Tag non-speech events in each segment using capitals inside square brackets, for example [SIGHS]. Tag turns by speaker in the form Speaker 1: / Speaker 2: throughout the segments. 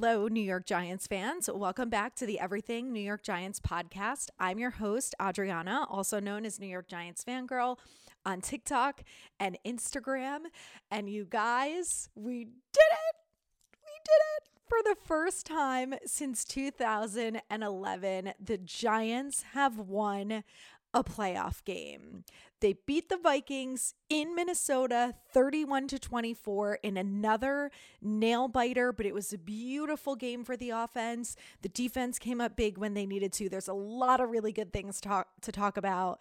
Speaker 1: Hello, New York Giants fans. Welcome back to the Everything New York Giants podcast. I'm your host, Adrianna, also known as New York Giants Fangirl on TikTok and Instagram. And you guys, we did it! We did it! For the first time since 2011, the Giants have won a playoff game. They beat the Vikings in Minnesota 31 to 24 in another nail biter, but it was a beautiful game for the offense. The defense came up big when they needed to. There's a lot of really good things to talk, to talk about.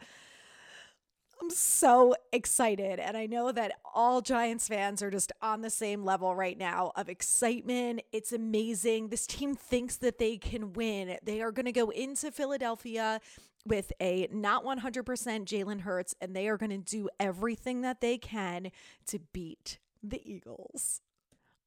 Speaker 1: I'm so excited. And I know that all Giants fans are just on the same level right now of excitement. It's amazing. This team thinks that they can win. They are going to go into Philadelphia with a not 100% Jalen Hurts, and they are going to do everything that they can to beat the Eagles.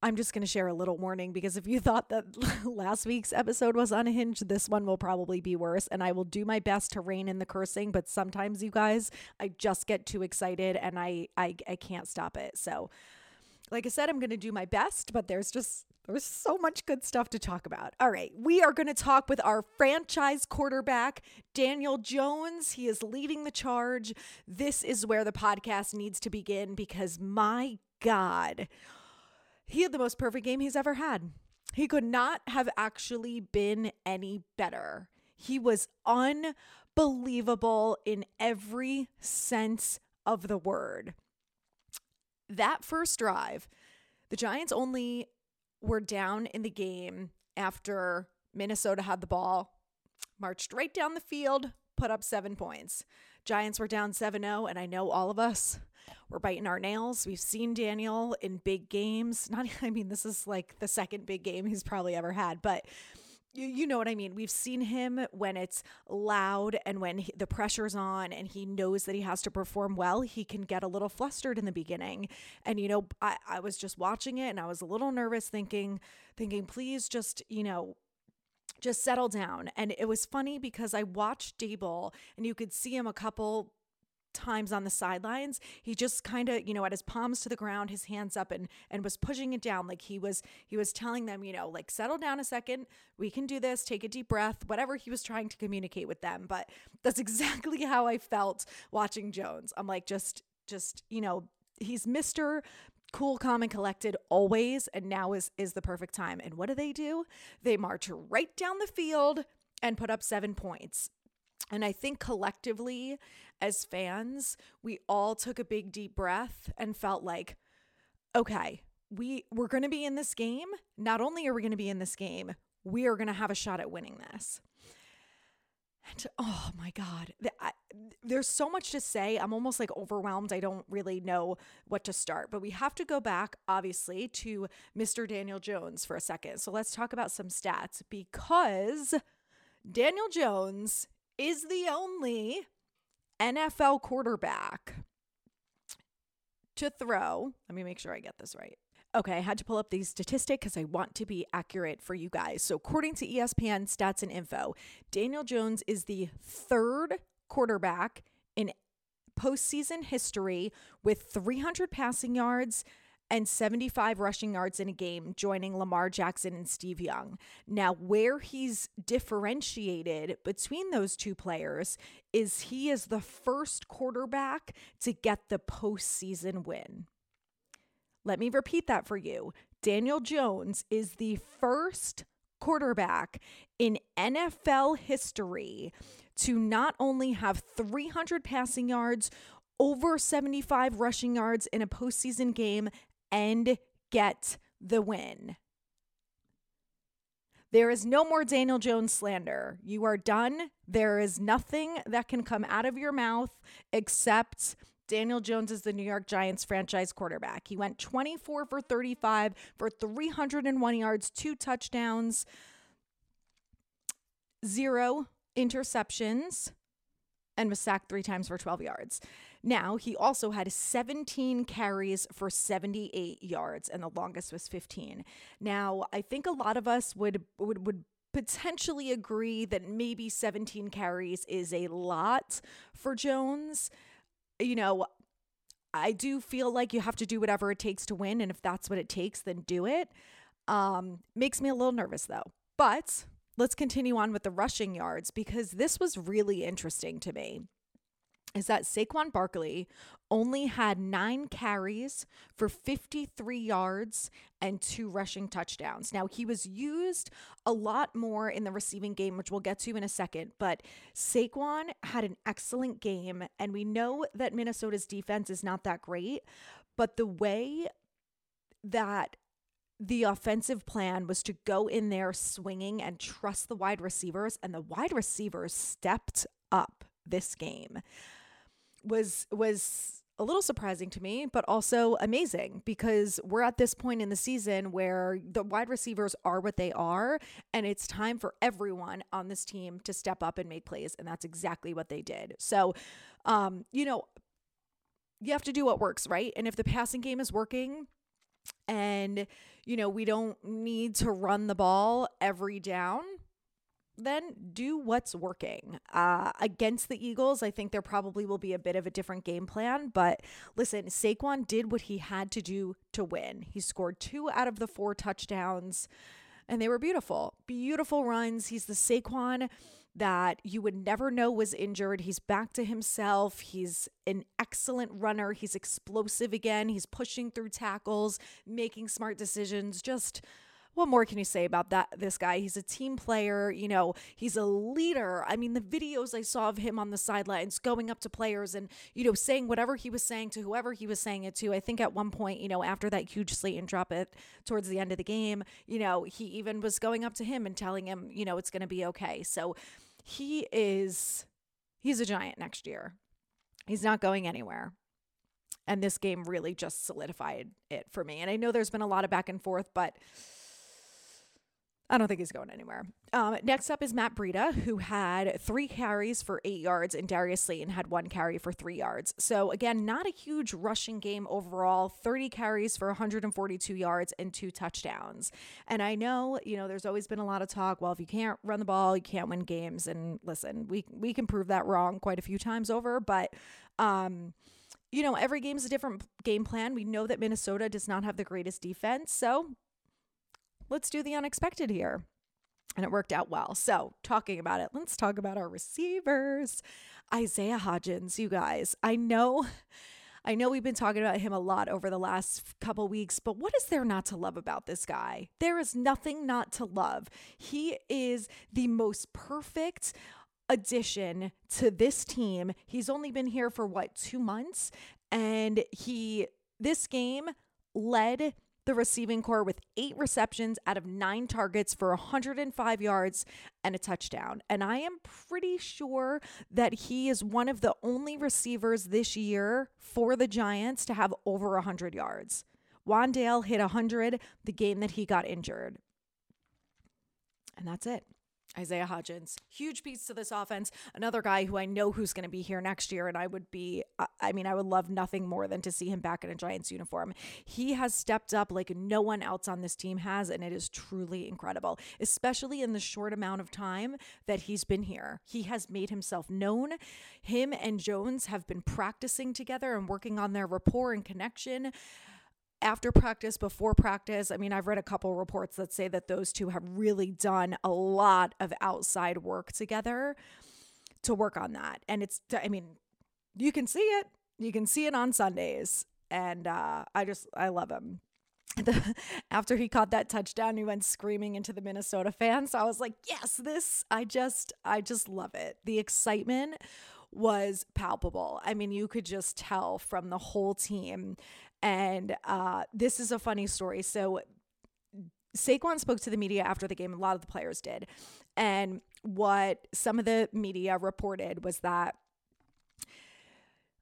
Speaker 1: I'm just going to share a little warning because if you thought that [LAUGHS] last week's episode was unhinged, this one will probably be worse. And I will do my best to rein in the cursing, but sometimes, you guys, I just get too excited and I I, I can't stop it. So, like I said, I'm going to do my best, but there's just there's so much good stuff to talk about. All right, we are going to talk with our franchise quarterback, Daniel Jones. He is leading the charge. This is where the podcast needs to begin because my God he had the most perfect game he's ever had. He could not have actually been any better. He was unbelievable in every sense of the word. That first drive, the Giants only were down in the game after Minnesota had the ball, marched right down the field, put up seven points. Giants were down 7 0, and I know all of us we're biting our nails. We've seen Daniel in big games. Not, [LAUGHS] I mean, this is like the second big game he's probably ever had, but you, you know what I mean. We've seen him when it's loud and when he, the pressure's on and he knows that he has to perform well, he can get a little flustered in the beginning. And, you know, I, I was just watching it and I was a little nervous thinking, thinking, please just, you know, just settle down. And it was funny because I watched Daboll and you could see him a couple times on the sidelines he just kind of you know had his palms to the ground his hands up and and was pushing it down. Like he was he was telling them you know like settle down a second. We can do this. Take a deep breath whatever he was trying to communicate with them. But that's [LAUGHS] exactly how i felt watching jones. I'm like just just you know he's mr cool calm and collected always and now is is the perfect time. And what do they do? They march right down the field and put up seven points and I think collectively, as fans, we all took a big deep breath and felt like, okay, we we're going to be in this game. Not only are we going to be in this game, we are going to have a shot at winning this. And oh my God, I, there's so much to say. I'm almost like overwhelmed. I don't really know what to start, but we have to go back, obviously, to Mr. Daniel Jones for a second. So let's talk about some stats because Daniel Jones is the only NFL quarterback to throw. Let me make sure I get this right. Okay, I had to pull up these statistics because I want to be accurate for you guys. So, according to ESPN stats and info, Daniel Jones is the third quarterback in postseason history with 300 passing yards, and 75 rushing yards in a game, joining Lamar Jackson and Steve Young. Now, where he's differentiated between those two players is he is the first quarterback to get the postseason win. Let me repeat that for you. Daniel Jones is the first quarterback in NFL history to not only have 300 passing yards, over 75 rushing yards in a postseason game, and get the win. There is no more Daniel Jones slander. You are done. There is nothing that can come out of your mouth except Daniel Jones is the New York Giants franchise quarterback. He went 24 for 35 for 301 yards, two touchdowns, zero interceptions, and was sacked three times for 12 yards. Now, he also had 17 carries for 78 yards, and the longest was 15. Now, I think a lot of us would would would potentially agree that maybe 17 carries is a lot for Jones. You know, I do feel like you have to do whatever it takes to win, and if that's what it takes, then do it. Um, makes me a little nervous though. But let's continue on with the rushing yards because this was really interesting to me is that Saquon Barkley only had nine carries for 53 yards and two rushing touchdowns. Now, he was used a lot more in the receiving game, which we'll get to in a second, but Saquon had an excellent game. And we know that Minnesota's defense is not that great, but the way that the offensive plan was to go in there swinging and trust the wide receivers, and the wide receivers stepped up this game was was a little surprising to me, but also amazing because we're at this point in the season where the wide receivers are what they are, and it's time for everyone on this team to step up and make plays, and that's exactly what they did. So, um, you know, you have to do what works, right? And if the passing game is working, and you know we don't need to run the ball every down then do what's working. Uh, against the Eagles, I think there probably will be a bit of a different game plan. But listen, Saquon did what he had to do to win. He scored two out of the four touchdowns, and they were beautiful. Beautiful runs. He's the Saquon that you would never know was injured. He's back to himself. He's an excellent runner. He's explosive again. He's pushing through tackles, making smart decisions. Just what more can you say about that this guy? He's a team player you know he's a leader. I mean the videos i saw of him on the sidelines going up to players and you know saying whatever he was saying to whoever he was saying it to. I think at one point you know after that huge Slayton drop it towards the end of the game you know he even was going up to him and telling him you know it's going to be okay. So he is he's a giant next year. He's not going anywhere. And this game really just solidified it for me. And i know there's been a lot of back and forth but I don't think he's going anywhere. Um, next up is Matt Breida, who had three carries for eight yards, and Darius Slayton had one carry for three yards. So, again, not a huge rushing game overall 30 carries for 142 yards and two touchdowns. And I know, you know, there's always been a lot of talk well, if you can't run the ball, you can't win games. And listen, we, we can prove that wrong quite a few times over, but, um, you know, every game is a different game plan. We know that Minnesota does not have the greatest defense. So let's do the unexpected here. And it worked out well. So, talking about it, let's talk about our receivers. Isaiah Hodgins, you guys. I know [LAUGHS] I know we've been talking about him a lot over the last couple weeks, but what is there not to love about this guy? There is nothing not to love. He is the most perfect addition to this team. He's only been here for what, 2 months and he this game led the receiving corps with eight receptions out of nine targets for 105 yards and a touchdown. And I am pretty sure that he is one of the only receivers this year for the Giants to have over 100 yards. Wan'Dale hit 100 the game that he got injured. And that's it. Isaiah Hodgins, huge piece to this offense. Another guy who I know who's going to be here next year, and I would be, I mean, I would love nothing more than to see him back in a Giants uniform. He has stepped up like no one else on this team has, and it is truly incredible, especially in the short amount of time that he's been here. He has made himself known. Him and Jones have been practicing together and working on their rapport and connection after practice, before practice. I mean, I've read a couple reports that say that those two have really done a lot of outside work together to work on that. And it's, I mean, you can see it. You can see it on Sundays. And uh, I just, I love him. [LAUGHS] The, after he caught that touchdown, he went screaming into the Minnesota fans. So I was like, yes, this, I just, I just love it. The excitement was palpable. I mean, you could just tell from the whole team and uh, this is a funny story. So Saquon spoke to the media after the game. A lot of the players did. And what some of the media reported was that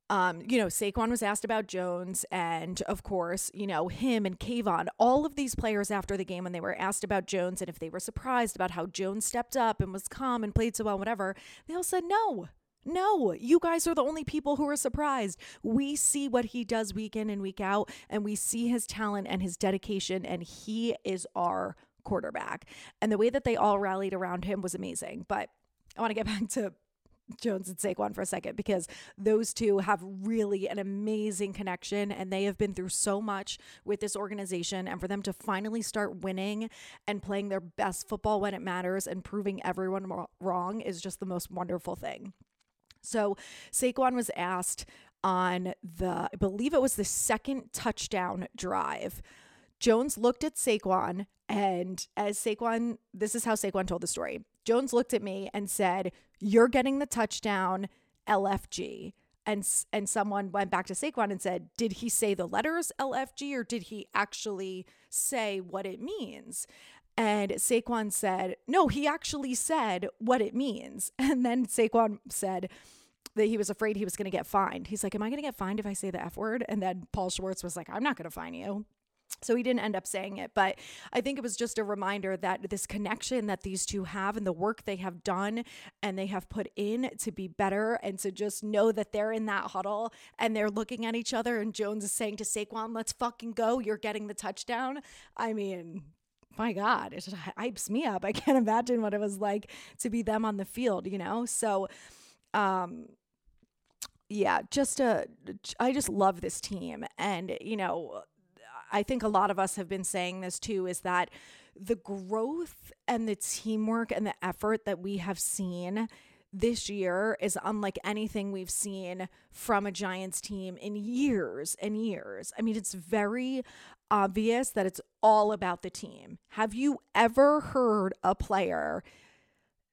Speaker 1: um, you know, Saquon was asked about Jones, and of course, you know, him and Kayvon, all of these players after the game, when they were asked about Jones and if they were surprised about how Jones stepped up and was calm and played so well, whatever, they all said no. No, you guys are the only people who are surprised. We see what he does week in and week out, and we see his talent and his dedication, and he is our quarterback. And the way that they all rallied around him was amazing. But I want to get [LAUGHS] back to Jones and Saquon for a second because those two have really an amazing connection and they have been through so much with this organization. And for them to finally start winning and playing their best football when it matters and proving everyone wrong is just the most wonderful thing. So Saquon was asked on the, I believe it was the second touchdown drive. Jones looked at Saquon, and as Saquon, this is how Saquon told the story. Jones looked at me and said, You're getting the touchdown, LFG. And, and someone went back to Saquon and said, Did he say the letters LFG or did he actually say what it means? And Saquon said, No, he actually said what it means. [LAUGHS] And then Saquon said, that he was afraid he was going to get fined. He's like, Am I going to get fined if I say the F word? And then Paul Schwartz was like, I'm not going to fine you. So he didn't end up saying it, but I think it was just a reminder that this connection that these two have and the work they have done and they have put in to be better and to just know that they're in that huddle and they're looking at each other and Jones is saying to Saquon, let's fucking go. You're getting the touchdown. I mean, my God, it hypes me up. [LAUGHS] I can't imagine what it was like to be them on the field, you know? So, um, yeah, just a, I just love this team. And, you know, I think a lot of us have been saying this too is that the growth and the teamwork and the effort that we have seen this year is unlike anything we've seen from a Giants team in years and years. I mean, it's very obvious that it's all about the team. Have you ever heard a player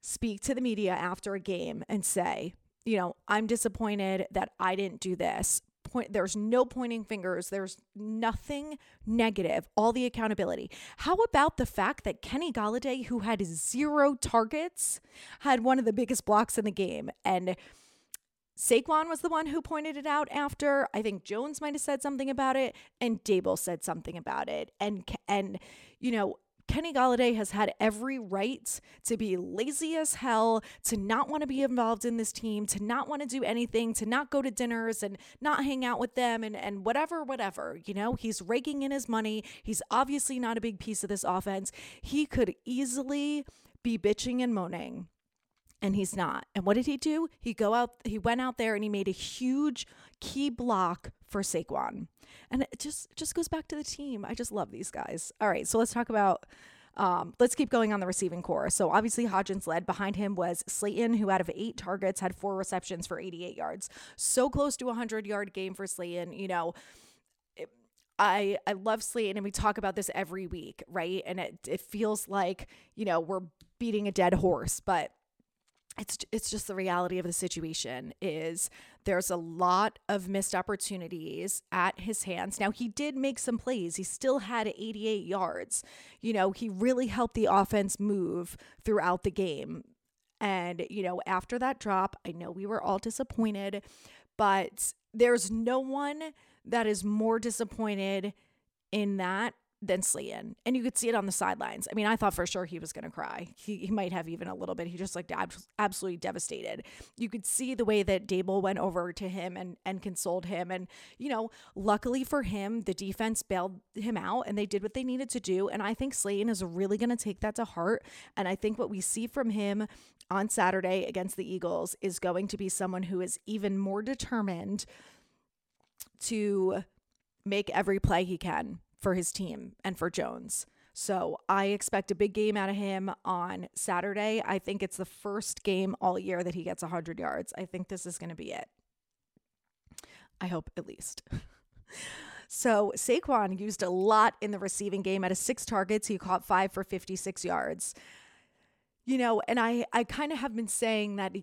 Speaker 1: speak to the media after a game and say, you know, I'm disappointed that I didn't do this, point there's no pointing fingers there's nothing negative all the accountability how about the fact that kenny golladay who had zero targets had one of the biggest blocks in the game and Saquon was the one who pointed it out after. I think Jones might have said something about it, and Daboll said something about it. And and you know, Kenny Golladay has had every right to be lazy as hell, to not want to be involved in this team, to not want to do anything, to not go to dinners and not hang out with them and, and whatever, whatever. You know, he's raking in his money. He's obviously not a big piece of this offense. He could easily be bitching and moaning and he's not. And what did he do? He go out he went out there and he made a huge key block for Saquon. And it just just goes back to the team. I just love these guys. All right, so let's talk about um, let's keep going on the receiving corps. So obviously Hodgins led. Behind him was Slayton, who out of eight targets had four receptions for 88 yards. So close to a 100 yard game for Slayton. You know, I I love Slayton, and we talk about this every week, right? And it it feels like you know we're beating a dead horse, but it's it's just the reality of the situation is there's a lot of missed opportunities at his hands. Now he did make some plays. He still had 88 yards. You know, he really helped the offense move throughout the game. And you know, after that drop, I know we were all disappointed, but there's no one that is more disappointed in that than Slayton. And you could see it on the sidelines. I mean, I thought for sure he was going to cry. He, he might have even a little bit. He just looked ab- absolutely devastated. You could see the way that Daboll went over to him and, and consoled him. And, you know, luckily for him, the defense bailed him out and they did what they needed to do. And I think Slayton is really going to take that to heart. And I think what we see from him on Saturday against the Eagles is going to be someone who is even more determined to make every play he can for his team and for Jones. So I expect a big game out of him on Saturday. I think it's the first game all year that he gets 100 yards. I think this is going to be it. I hope at least. [LAUGHS] so Saquon used a lot in the receiving game. Out of six targets, he caught five for 56 yards. You know, and I, I kind of have been saying that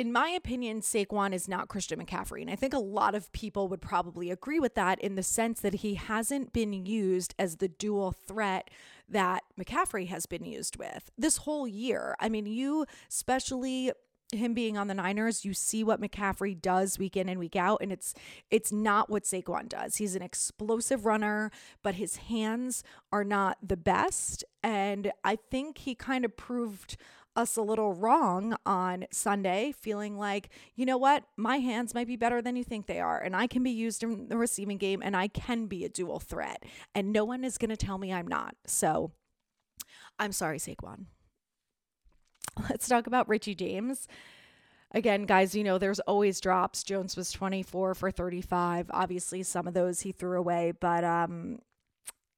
Speaker 1: in my opinion, Saquon is not Christian McCaffrey. And I think a lot of people would probably agree with that in the sense that he hasn't been used as the dual threat that McCaffrey has been used with this whole year. I mean, you, especially him being on the Niners, you see what McCaffrey does week in and week out, and it's it's not what Saquon does. He's an explosive runner, but his hands are not the best. And I think he kind of proved us a little wrong on Sunday, feeling like, you know what, my hands might be better than you think they are, and I can be used in the receiving game, and I can be a dual threat, and no one is going to tell me I'm not. So I'm sorry, Saquon. [LAUGHS] Let's talk about Richie James. Again, guys, you know, there's always drops. Jones was 24 for 35. Obviously, some of those he threw away, but um,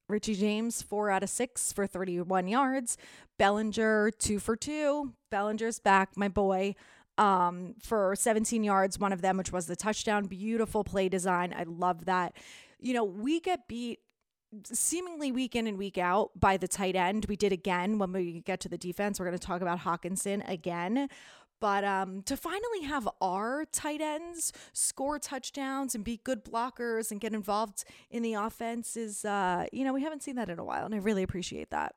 Speaker 1: Richie James, four out of six for 31 yards. Bellinger, two for two. Bellinger's back, my boy, um, for 17 yards, one of them, which was the touchdown. Beautiful play design. I love that. You know, we get beat seemingly week in and week out by the tight end. We did again when we get to the defense. We're going to talk about Hockenson again. But um, to finally have our tight ends score touchdowns and be good blockers and get involved in the offense is, uh, you know, we haven't seen that in a while, and I really appreciate that.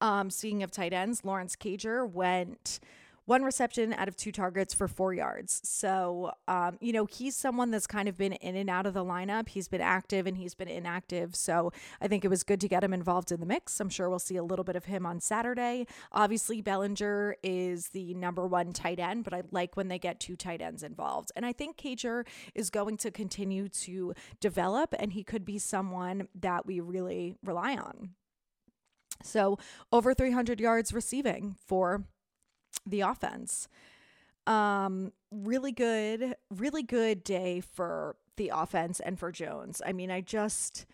Speaker 1: Um, speaking of tight ends, Lawrence Cager went one reception out of two targets for four yards. So, um, you know, he's someone that's kind of been in and out of the lineup. He's been active and he's been inactive. So I think it was good to get him involved in the mix. I'm sure we'll see a little bit of him on Saturday. Obviously, Bellinger is the number one tight end, but I like when they get two tight ends involved. And I think Cager is going to continue to develop and he could be someone that we really rely on. So, over 300 yards receiving for the offense. Um, really good, really good day for the offense and for Jones. I mean, I just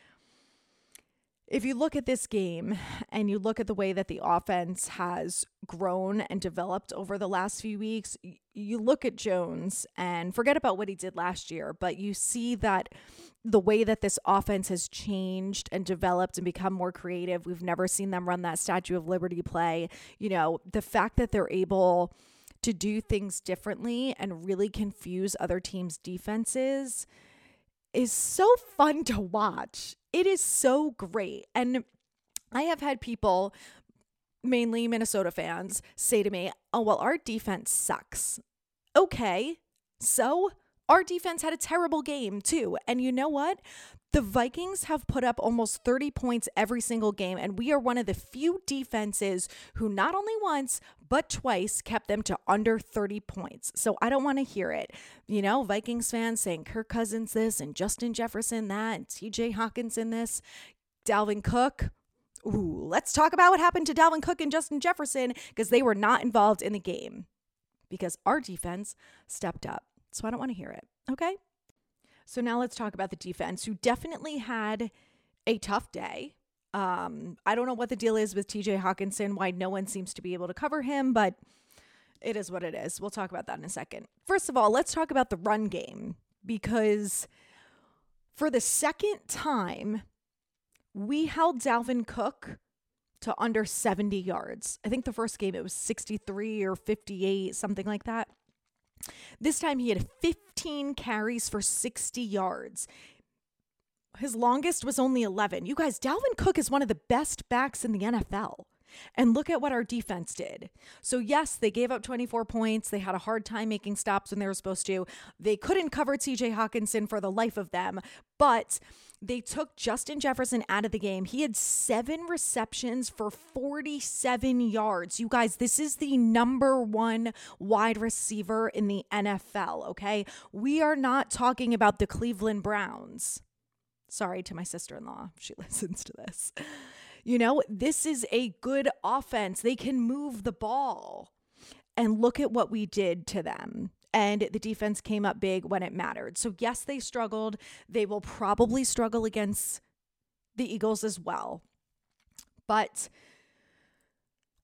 Speaker 1: if you look at this game and you look at the way that the offense has grown and developed over the last few weeks, you look at Jones and forget about what he did last year, but you see that the way that this offense has changed and developed and become more creative. We've never seen them run that Statue of Liberty play. You know, the fact that they're able to do things differently and really confuse other teams' defenses is so fun to watch. It is so great. And I have had people, mainly Minnesota fans, say to me, Oh, well, our defense sucks. Okay, so our defense had a terrible game, too. And you know what? The Vikings have put up almost 30 points every single game, and we are one of the few defenses who not only once, but twice kept them to under 30 points. So I don't want to hear it. You know, Vikings fans saying Kirk Cousins this and Justin Jefferson that and TJ Hockenson this, Dalvin Cook. Ooh, let's talk about what happened to Dalvin Cook and Justin Jefferson because they were not involved in the game because our defense stepped up. So I don't want to hear it. Okay. So now let's talk about the defense, who definitely had a tough day. Um, I don't know what the deal is with TJ Hockenson, why no one seems to be able to cover him, but it is what it is. We'll talk about that in a second. First of all, let's talk about the run game because for the second time, we held Dalvin Cook to under 70 yards. I think the first game it was 63 or 58, something like that. This time he had 15 carries for 60 yards. His longest was only 11. You guys, Dalvin Cook is one of the best backs in the NFL. And look at what our defense did. So, yes, they gave up 24 points. They had a hard time making stops when they were supposed to. They couldn't cover TJ Hockenson for the life of them, but they took Justin Jefferson out of the game. He had seven receptions for 47 yards. You guys, this is the number one wide receiver in the NFL, okay? We are not talking about the Cleveland Browns. Sorry to my sister in law, she [LAUGHS] listens to this. You know, this is a good offense. They can move the ball. And look at what we did to them and the defense came up big when it mattered. So, yes, they struggled. They will probably struggle against the Eagles as well. But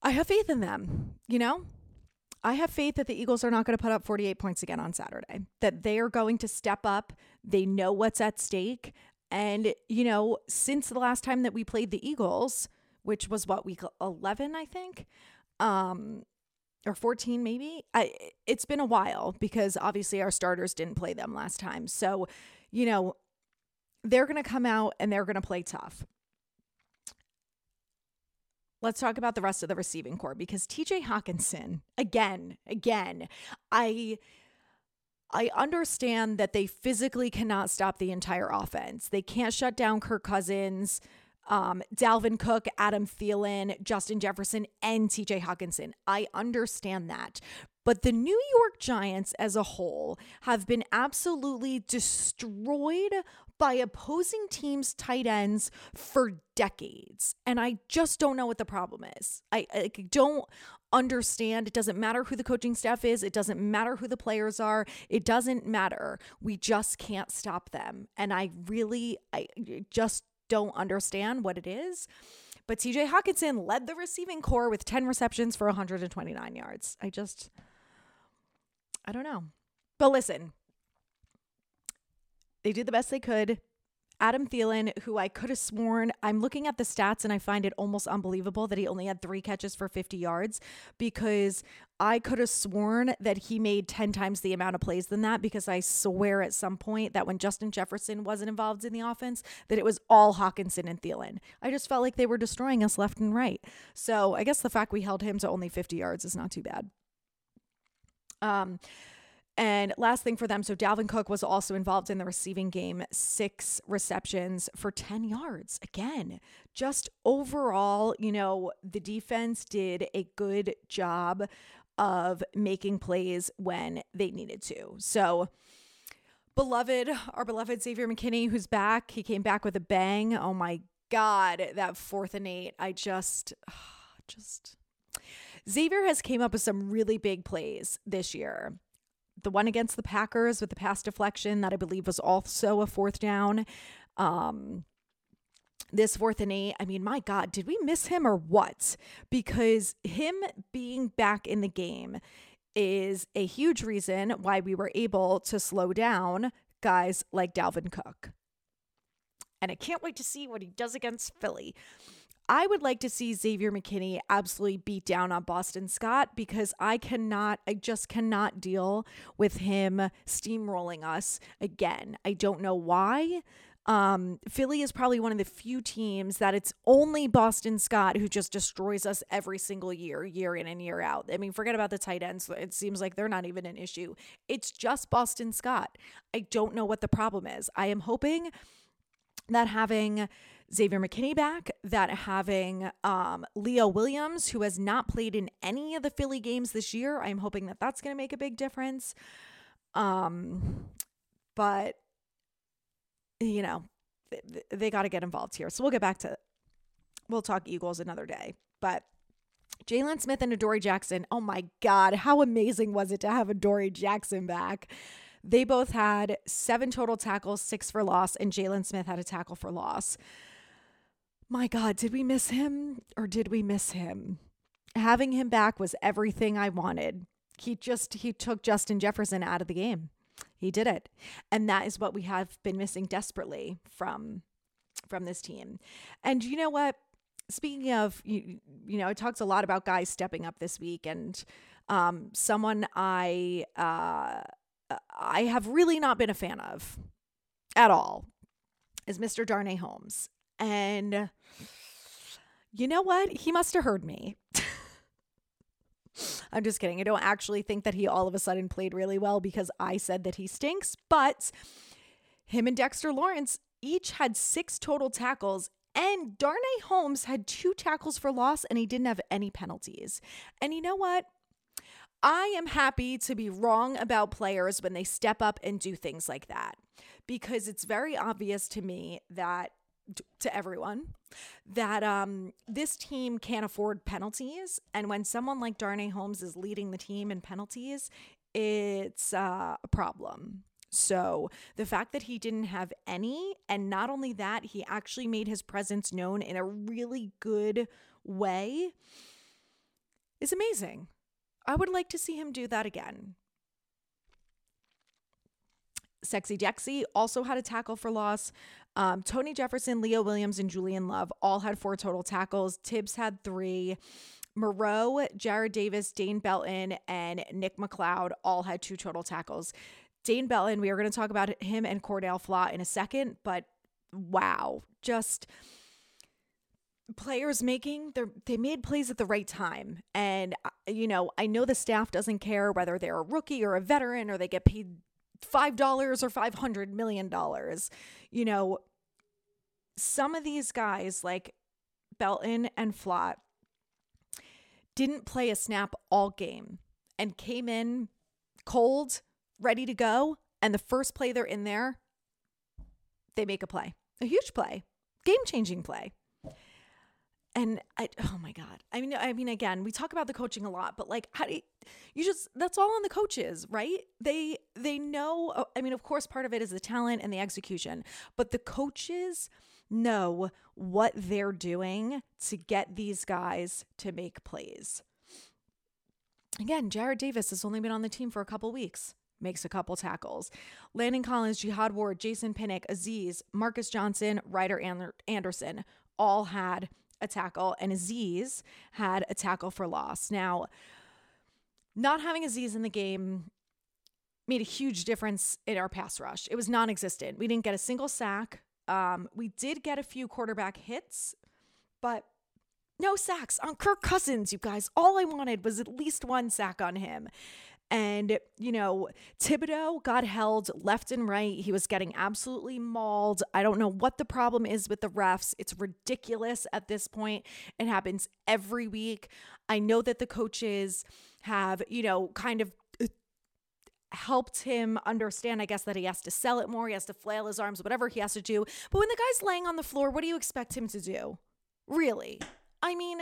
Speaker 1: I have faith in them, you know? I have faith that the Eagles are not going to put up 48 points again on Saturday, that they are going to step up. They know what's at stake. And, you know, since the last time that we played the Eagles, which was what, week 11, I think, um, or 14 maybe. I, it's been a while because obviously our starters didn't play them last time. So, you know, they're going to come out and they're going to play tough. Let's talk about the rest of the receiving corps because TJ Hockenson, again, again, I I understand that they physically cannot stop the entire offense. They can't shut down Kirk Cousins um, Dalvin Cook, Adam Thielen, Justin Jefferson, and TJ Hockenson. I understand that. But the New York Giants as a whole have been absolutely destroyed by opposing teams' tight ends for decades. And I just don't know what the problem is. I, I don't understand. It doesn't matter who the coaching staff is, it doesn't matter who the players are, it doesn't matter. We just can't stop them. And I really, I just don't understand what it is. But TJ Hockenson led the receiving corps with 10 receptions for 129 yards. I just, I don't know. But listen, they did the best they could. Adam Thielen, who I could have sworn, I'm looking at the stats and I find it almost unbelievable that he only had three catches for 50 yards because I could have sworn that he made 10 times the amount of plays than that because I swear at some point that when Justin Jefferson wasn't involved in the offense, that it was all Hockenson and Thielen. I just felt like they were destroying us left and right. So I guess the fact we held him to only 50 yards is not too bad. Um, and last thing for them, so Dalvin Cook was also involved in the receiving game, six receptions for 10 yards. Again, just overall, you know, the defense did a good job of making plays when they needed to. So, beloved, our beloved Xavier McKinney, who's back, he came back with a bang. Oh my God, that fourth and eight. I just, [SIGHS] just. Xavier has came up with some really big plays this year the one against the Packers with the pass deflection that I believe was also a fourth down. Um, this fourth and eight, I mean, my God, did we miss him or what? Because him being back in the game is a huge reason why we were able to slow down guys like Dalvin Cook. And I can't wait to see what he does against Philly. I would like to see Xavier McKinney absolutely beat down on Boston Scott because I cannot, I just cannot deal with him steamrolling us again. I don't know why. Um, Philly is probably one of the few teams that it's only Boston Scott who just destroys us every single year, year in and year out. I mean, forget about the tight ends. It seems like they're not even an issue. It's just Boston Scott. I don't know what the problem is. I am hoping that having Xavier McKinney back, that having um, Leo Williams, who has not played in any of the Philly games this year, I'm hoping that that's going to make a big difference. Um, but you know, they, they got to get involved here. So we'll get back to, we'll talk Eagles another day. But Jaylon Smith and Adoree Jackson, oh my God, how amazing was it to have Adoree Jackson back? They both had seven total tackles, six for loss, and Jaylon Smith had a tackle for loss my God, did we miss him or did we miss him? Having him back was everything I wanted. He just he took Justin Jefferson out of the game. He did it. And that is what we have been missing desperately from from this team. And you know what? Speaking of you, you know, it talks a lot about guys stepping up this week and um someone I uh I have really not been a fan of at all is Mr. Darnay Holmes. And you know what? He must have heard me. I'm just kidding. I don't actually think that he all of a sudden played really well because I said that he stinks, but him and Dexter Lawrence each had six total tackles and Darnay Holmes had two tackles for loss and he didn't have any penalties. And you know what? I am happy to be wrong about players when they step up and do things like that because it's very obvious to me that to everyone that um, this team can't afford penalties. And when someone like Darnay Holmes is leading the team in penalties, it's uh, a problem. So the fact that he didn't have any, and not only that, he actually made his presence known in a really good way, is amazing. I would like to see him do that again. Sexy Dexy also had a tackle for loss. Um, Tony Jefferson, Leo Williams, and Julian Love all had four total tackles. Tibbs had three. Moreau, Jarrad Davis, Dane Belton, and Nick McCloud all had two total tackles. Dane Belton, we are going to talk about him and Cor'Dale Flott in a second, but wow, just players making they they made plays at the right time and uh, you know i know the staff doesn't care whether they're a rookie or a veteran or they get paid $5 or $500 million. You know, some of these guys like Belton and Flott didn't play a snap all game and came in cold, ready to go. And the first play they're in there, they make a play, a huge play, game changing play. And I, oh my God. I mean, I mean, again, we talk about the coaching a lot, but like, how do you, you just, that's all on the coaches, right? They, they know, uh, I mean, of course, part of it is the talent and the execution, but the coaches know what they're doing to get these guys to make plays. Again, Jarrad Davis has only been on the team for a couple weeks makes a couple tackles. Landon Collins, Jihad Ward, Jason Pinnock, Azeez, Marcus Johnson, Ryder Anderson all had a tackle, and Azeez had a tackle for loss. Now, not having Azeez in the game made a huge difference in our pass rush. It was non existent. We didn't get a single sack. Um, we did get a few quarterback hits, but no sacks on Kirk Cousins, you guys. All I wanted was at least one sack on him. And, you know, Thibodeaux got held left and right. He was getting absolutely mauled. I don't know what the problem is with the refs. It's ridiculous at this point. It happens every week. I know that the coaches have, you know, kind of uh, helped him understand, I guess, that he has to sell it more. He has to flail his arms, whatever he has to do. But when the guy's laying on the floor, what do you expect him to do? Really? I mean,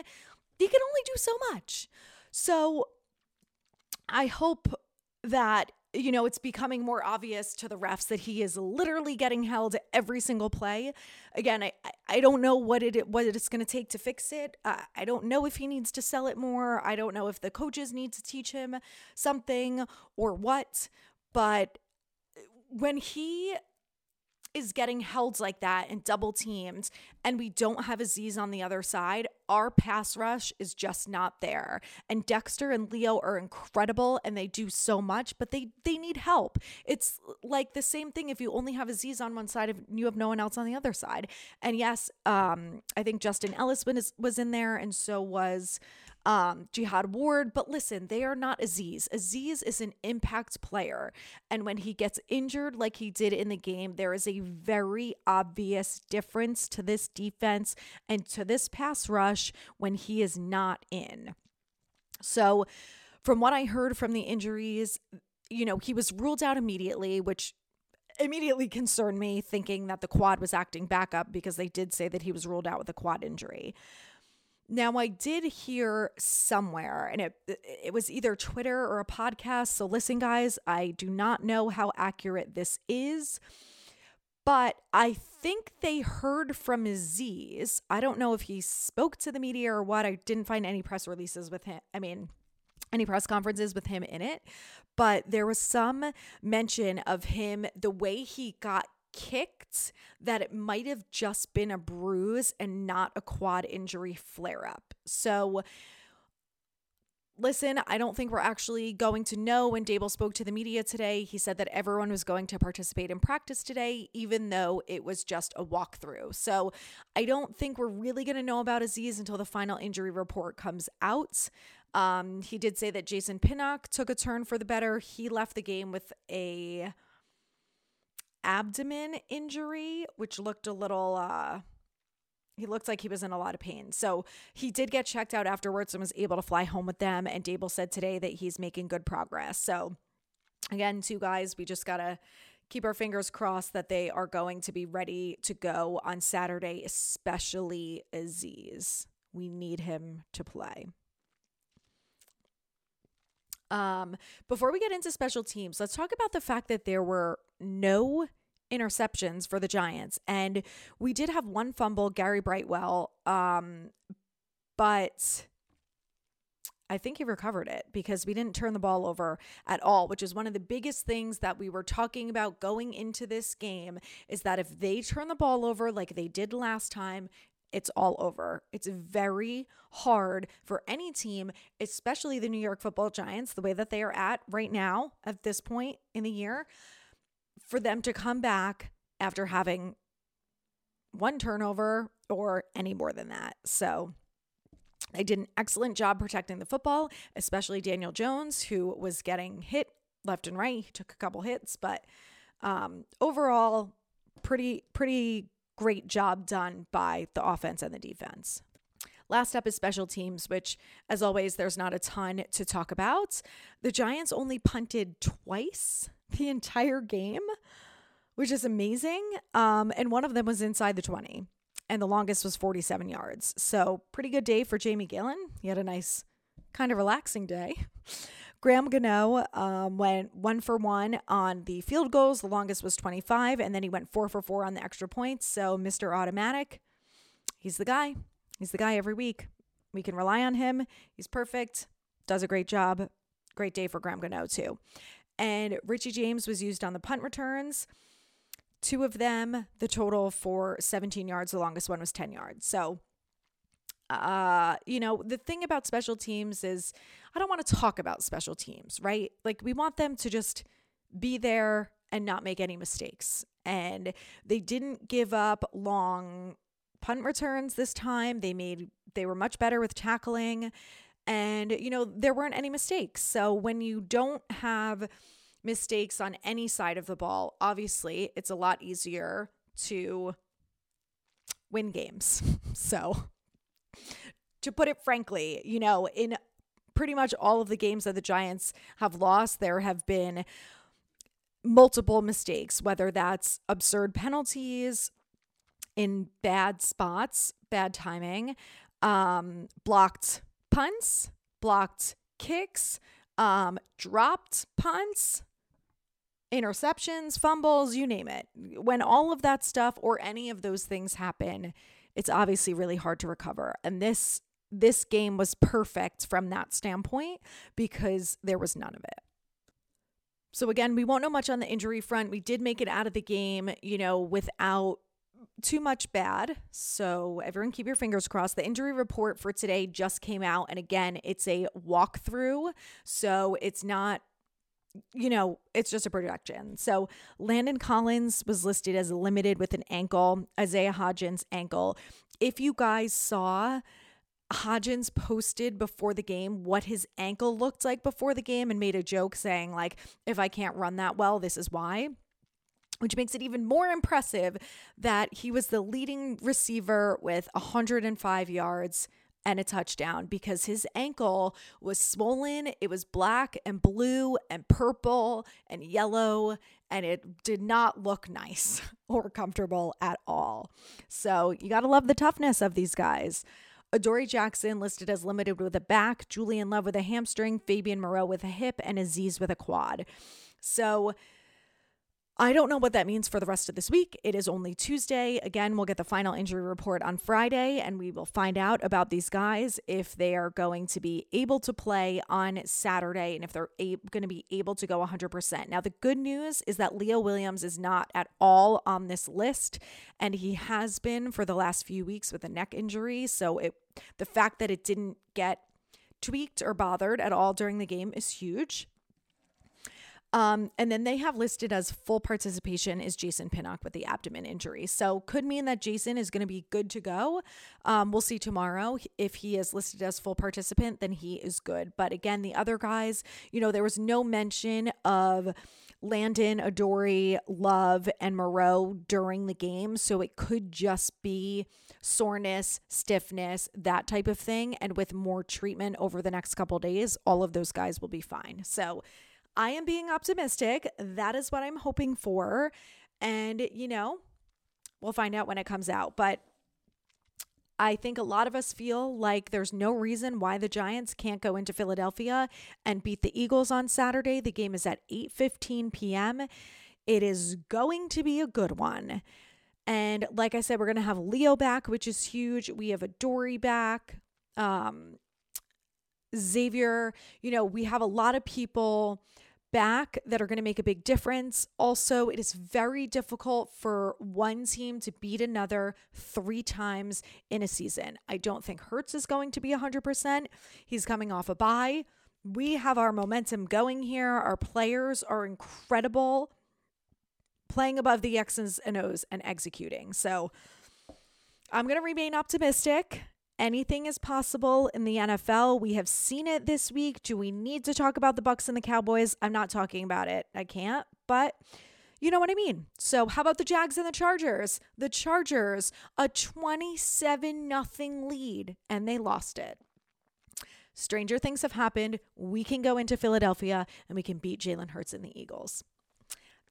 Speaker 1: he can only do so much. So I hope that you know it's becoming more obvious to the refs that he is literally getting held every single play. Again i i don't know what it what it's going to take to fix it. I don't know if he needs to sell it more. I don't know if the coaches need to teach him something or what. But when he is getting held like that and double teamed, and we don't have Azeez on the other side, our pass rush is just not there. And Dexter and Leo are incredible and they do so much, but they they need help. It's like the same thing if you only have Azeez on one side, and you have no one else on the other side. And yes, um, I think Justin Ellis was was in there, and so was um, Jihad Ward. But listen, they are not Azeez. Azeez is an impact player. And when he gets injured, like he did in the game, there is a very obvious difference to this defense and to this pass rush when he is not in. So, from what I heard from the injuries, you know, he was ruled out immediately, which immediately concerned me, thinking that the quad was acting back up because they did say that he was ruled out with a quad injury. Now I did hear somewhere and it it was either Twitter or a podcast. So listen guys, I do not know how accurate this is. But I think they heard from Azeez. I don't know if he spoke to the media or what. I didn't find any press releases with him. I mean, any press conferences with him in it, but there was some mention of him, the way he got kicked that it might have just been a bruise and not a quad injury flare up. So, listen, I don't think we're actually going to know. When Daboll spoke to the media today, he said that everyone was going to participate in practice today, even though it was just a walkthrough. So I don't think we're really going to know about Azeez until the final injury report comes out. Um, he did say that Jason Pinnock took a turn for the better. He left the game with a abdomen injury, which looked a little uh he looked like he was in a lot of pain. So he did get checked out afterwards and was able to fly home with them. And Daboll said today that he's making good progress. So again, two guys, we just gotta keep our fingers crossed that they are going to be ready to go on Saturday, especially Azeez. We need him to play. Um, before we get into special teams, let's talk about the fact that there were no interceptions for the Giants. And we did have one fumble, Gary Brightwell, um, but I think he recovered it because we didn't turn the ball over at all, which is one of the biggest things that we were talking about going into this game is that if they turn the ball over like they did last time, it's all over. It's very hard for any team, especially the New York Football Giants, the way that they are at right now at this point in the year, for them to come back after having one turnover or any more than that. So they did an excellent job protecting the football, especially Daniel Jones, who was getting hit left and right. He took a couple hits, but um, overall, pretty pretty great job done by the offense and the defense. Last up is special teams, which, as always, there's not a ton to talk about. The Giants only punted twice [LAUGHS] the entire game, which is amazing. Um, and one of them was inside the 20, and the longest was 47 yards. So, pretty good day for Jamie Gillan. He had a nice, kind of relaxing day. [LAUGHS] Graham Gano um, went one for one on the field goals. The longest was 25, and then he went four for four on the extra points. So, Mr. Automatic, he's the guy. He's the guy every week. We can rely on him. He's perfect, does a great job. Great day for Graham Gano, too. And Richie James was used on the punt returns. Two of them, the total for 17 yards, the longest one was 10 yards. So, uh, you know, the thing about special teams is I don't want to talk about special teams, right? Like, we want them to just be there and not make any mistakes. And they didn't give up long punt returns this time. They made, they were much better with tackling. And, you know, there weren't any mistakes. So when you don't have mistakes on any side of the ball, obviously it's a lot easier to win games. [LAUGHS] So, to put it frankly, you know, in pretty much all of the games that the Giants have lost, there have been multiple mistakes, whether that's absurd penalties in bad spots, bad timing, um, blocked punts, blocked kicks, um, dropped punts, interceptions, fumbles, you name it. When all of that stuff or any of those things happen, it's obviously really hard to recover. And this this game was perfect from that standpoint because there was none of it. So again, we won't know much on the injury front. We did make it out of the game, you know, without too much bad. So everyone keep your fingers crossed. The injury report for today just came out and again, it's a walkthrough. So it's not you know, it's just a projection. So Landon Collins was listed as limited with an ankle, Isaiah Hodgins ankle. If you guys saw Hodgins posted before the game what his ankle looked like before the game and made a joke saying like if I can't run that well, this is why. Which makes it even more impressive that he was the leading receiver with 105 yards and a touchdown because his ankle was swollen. It was black and blue and purple and yellow, and it did not look nice [LAUGHS] or comfortable at all. So you got to love the toughness of these guys. Adoree Jackson listed as limited with a back, Julian Love with a hamstring, Fabian Moreau with a hip, and Azeez with a quad. So I don't know what that means for the rest of this week. It is only Tuesday. Again, we'll get the final injury report on Friday and we will find out about these guys if they are going to be able to play on Saturday and if they're a- going to be able to go 100%. Now, the good news is that Leo Williams is not at all on this list and he has been for the last few weeks with a neck injury. So, it the fact that it didn't get tweaked or bothered at all during the game is huge. Um, and then they have listed as full participation is Jason Pinnock with the abdomen injury. So could mean that Jason is going to be good to go. Um, we'll see tomorrow. If he is listed as full participant, then he is good. But again, the other guys, you know, there was no mention of Landon, Adoree, Love, and Moreau during the game. So it could just be soreness, stiffness, that type of thing. And with more treatment over the next couple days, all of those guys will be fine. So I am being optimistic. That is what I'm hoping for. And, you know, we'll find out when it comes out. But I think a lot of us feel like there's no reason why the Giants can't go into Philadelphia and beat the Eagles on Saturday. The game is at 8:15 p.m. It is going to be a good one. And like I said, we're going to have Leo back, which is huge. We have Adoree back. Um, Xavier, you know, we have a lot of people back that are going to make a big difference. Also, it is very difficult for one team to beat another three times in a season. I don't think Hurts is going to be 100%. He's coming off a bye. We have our momentum going here. Our players are incredible, playing above the X's and O's and executing. So I'm going to remain optimistic anything is possible in the NFL. We have seen it this week. Do we need to talk about the Bucs and the Cowboys? I'm not talking about it. I can't, but you know what I mean. So, how about the Jags and the Chargers? The Chargers, a 27 nothing lead and they lost it. Stranger things have happened. We can go into Philadelphia and we can beat Jalen Hurts and the Eagles.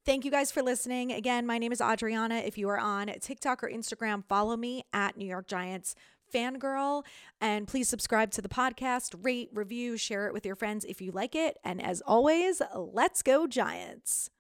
Speaker 1: Thank you guys for listening. Again, my name is Adrianna. If you are on TikTok or Instagram, follow me at New York Giants fangirl. And please subscribe to the podcast, rate, review, share it with your friends if you like it. And as always, let's go, Giants.